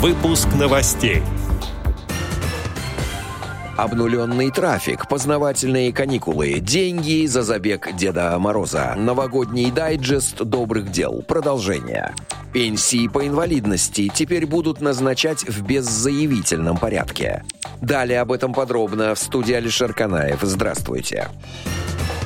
Выпуск новостей. Обнуленный трафик, познавательные каникулы, деньги за забег Деда Мороза, новогодний дайджест добрых дел, продолжение. Пенсии по инвалидности теперь будут назначать в беззаявительном порядке. Далее об этом подробно в студии Алишер Канаев. Здравствуйте. Здравствуйте.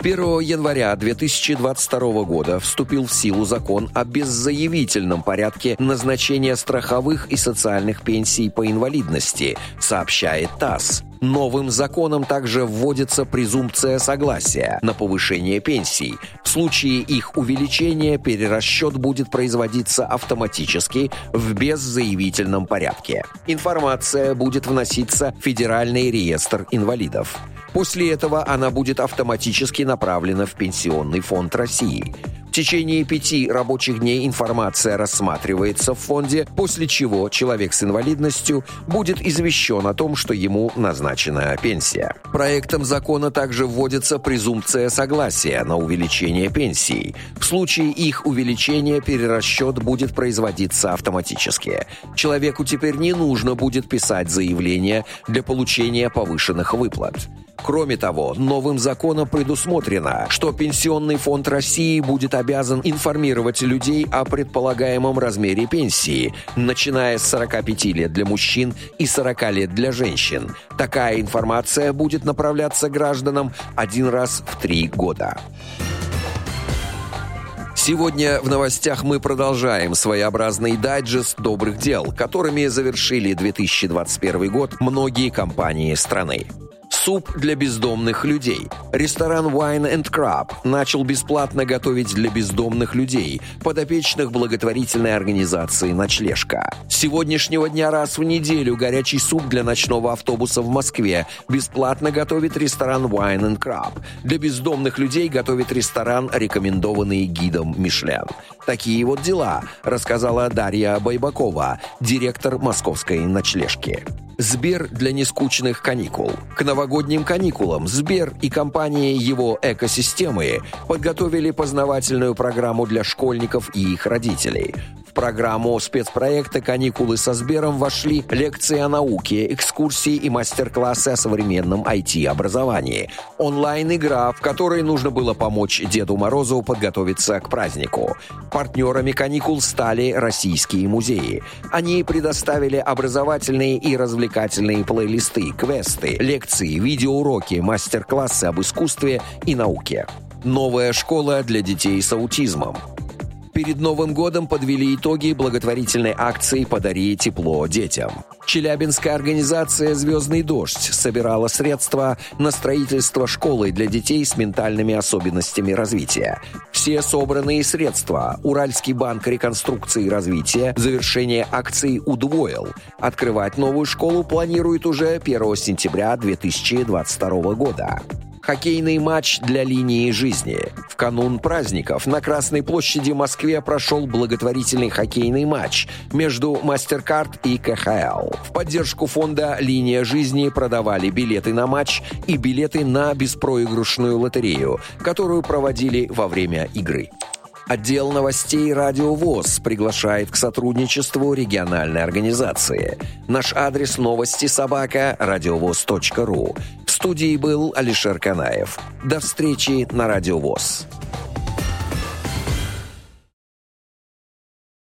1 января 2022 года вступил в силу закон о беззаявительном порядке назначения страховых и социальных пенсий по инвалидности, сообщает ТАСС. Новым законом также вводится презумпция согласия на повышение пенсий. В случае их увеличения перерасчет будет производиться автоматически в беззаявительном порядке. Информация будет вноситься в Федеральный реестр инвалидов. После этого она будет автоматически направлена в Пенсионный фонд России. В течение пяти рабочих дней информация рассматривается в фонде, после чего человек с инвалидностью будет извещен о том, что ему назначена пенсия. Проектом закона также вводится презумпция согласия на увеличение пенсий. В случае их увеличения перерасчет будет производиться автоматически. Человеку теперь не нужно будет писать заявление для получения повышенных выплат. Кроме того, новым законом предусмотрено, что Пенсионный фонд России будет обязан информировать людей о предполагаемом размере пенсии, начиная с 45 лет для мужчин и 40 лет для женщин. Такая информация будет направляться гражданам один раз в три года. Сегодня в новостях мы продолжаем своеобразный дайджест добрых дел, которыми завершили 2021 год многие компании страны. Суп для бездомных людей. Ресторан Wine and Crab начал бесплатно готовить для бездомных людей, подопечных благотворительной организации «Ночлежка». С сегодняшнего дня раз в неделю горячий суп для ночного автобуса в Москве бесплатно готовит ресторан Wine and Crab. Для бездомных людей готовит ресторан, рекомендованный гидом Мишлен. Такие вот дела, рассказала Дарья Байбакова, директор московской ночлежки. Сбер для нескучных каникул. К новогодним каникулам Сбер и компании его экосистемы подготовили познавательную программу для школьников и их родителей. Программу спецпроекта «Каникулы со Сбером» вошли лекции о науке, экскурсии и мастер-классы о современном IT-образовании. Онлайн-игра, в которой нужно было помочь Деду Морозу подготовиться к празднику. Партнерами каникул стали российские музеи. Они предоставили образовательные и развлекательные плейлисты, квесты, лекции, видеоуроки, мастер-классы об искусстве и науке. Новая школа для детей с аутизмом перед Новым годом подвели итоги благотворительной акции «Подари тепло детям». Челябинская организация «Звездный дождь» собирала средства на строительство школы для детей с ментальными особенностями развития. Все собранные средства Уральский банк реконструкции и развития завершение акции удвоил. Открывать новую школу планирует уже 1 сентября 2022 года. Хоккейный матч для линии жизни. В канун праздников на Красной площади Москве прошел благотворительный хоккейный матч между MasterCard и КХЛ. В поддержку фонда «Линия жизни» продавали билеты на матч и билеты на беспроигрышную лотерею, которую проводили во время игры. Отдел новостей «Радио ВОЗ» приглашает к сотрудничеству региональной организации. Наш адрес новости собака – радиовоз.ру. Студии был Алишер Канаев. До встречи на «Радио ВОЗ».